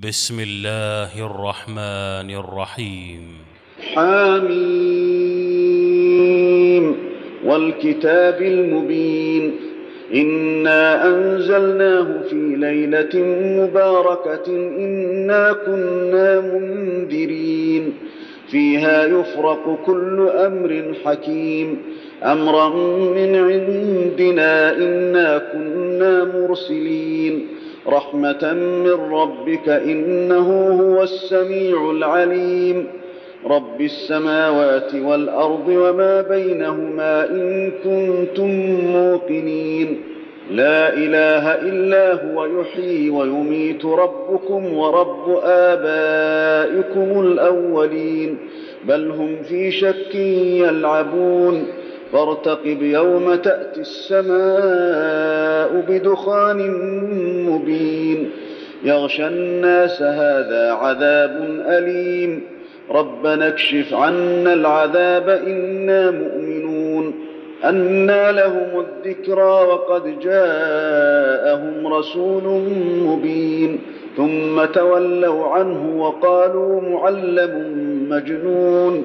بسم الله الرحمن الرحيم. حميم. والكتاب المبين. إنا أنزلناه في ليلة مباركة. إنا كنا منذرين. فيها يفرق كل أمر حكيم. أمرا من عندنا إنا كنا مرسلين. رحمة من ربك إنه هو السميع العليم. رب السماوات والأرض وما بينهما إن كنتم موقنين. لا إله إلا هو يحيي ويميت ربكم ورب آبائكم الأولين. بل هم في شك يلعبون. فارتقب يوم تأتي السماء بدخان مبين. يغشى الناس هذا عذاب أليم. ربنا اكشف عنا العذاب إنا مؤمنون. أنى لهم الذكرى وقد جاءهم رسول مبين. ثم تولوا عنه وقالوا معلم مجنون.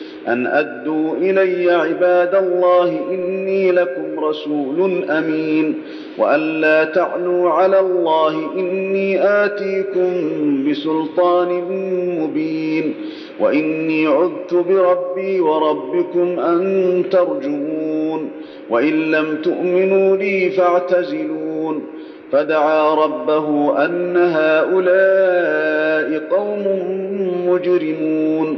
أن أدوا إلي عباد الله إني لكم رسول أمين وأن لا تعلوا على الله إني آتيكم بسلطان مبين وإني عذت بربي وربكم أن ترجمون وإن لم تؤمنوا لي فاعتزلون فدعا ربه أن هؤلاء قوم مجرمون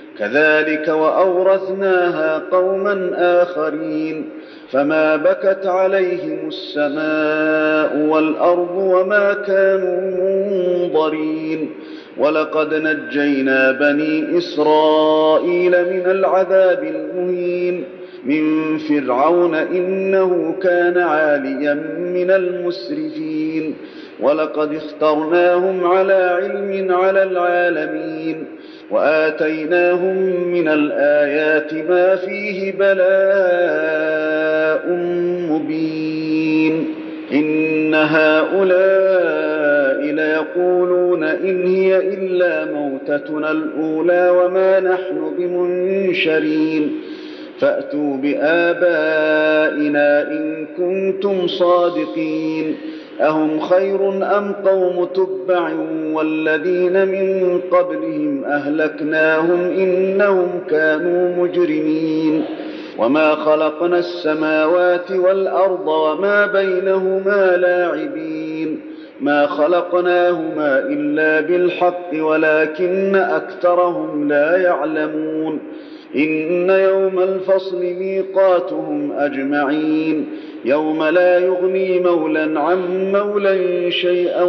كذلك وأورثناها قوما آخرين فما بكت عليهم السماء والأرض وما كانوا منظرين ولقد نجينا بني إسرائيل من العذاب المهين من فرعون إنه كان عاليا من المسرفين ولقد اخترناهم على علم على العالمين وآتيناهم من الآيات ما فيه بلاء مبين. إن هؤلاء ليقولون إن هي إلا موتتنا الأولى وما نحن بمنشرين. فأتوا بآبائنا إن كنتم صادقين. أهم خير أم قوم تبع والذين من قبلهم أهلكناهم إنهم كانوا مجرمين وما خلقنا السماوات والأرض وما بينهما لاعبين ما خلقناهما إلا بالحق ولكن أكثرهم لا يعلمون إن يوم الفصل ميقاتهم أجمعين يوم لا يغني مولى عن مولى شيئا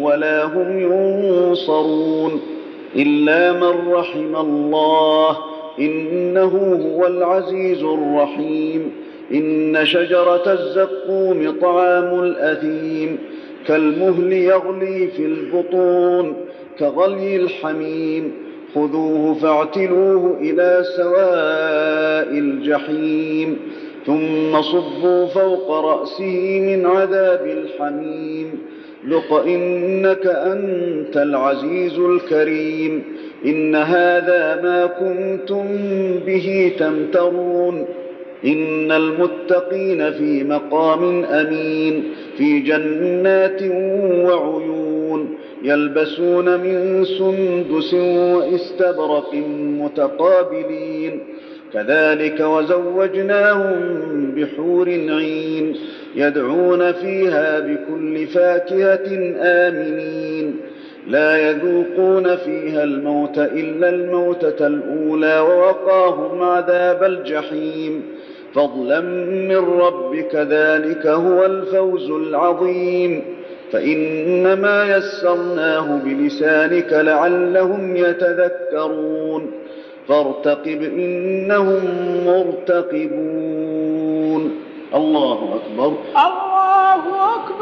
ولا هم ينصرون إلا من رحم الله. إنه هو العزيز الرحيم. إن شجرة الزقوم طعام الأثيم. كالمهل يغلي في البطون كغلي الحميم. خذوه فاعتلوه إلى سواء الجحيم. ثم صبوا فوق رأسه من عذاب الحميم. ذق إنك أنت العزيز الكريم. إن هذا ما كنتم به تمترون. إن المتقين في مقام أمين في جنات وعيون يلبسون من سندس واستبرق متقابلين. كذلك وزوجناهم بحور عين يدعون فيها بكل فاكهة آمنين. لا يذوقون فيها الموت إلا الموتة الأولى ووقاهم عذاب الجحيم. فضلا من ربك ذلك هو الفوز العظيم. فإنما يسرناه بلسانك لعلهم يتذكرون. فارتقب إنهم مرتقبون. الله أكبر. الله أكبر.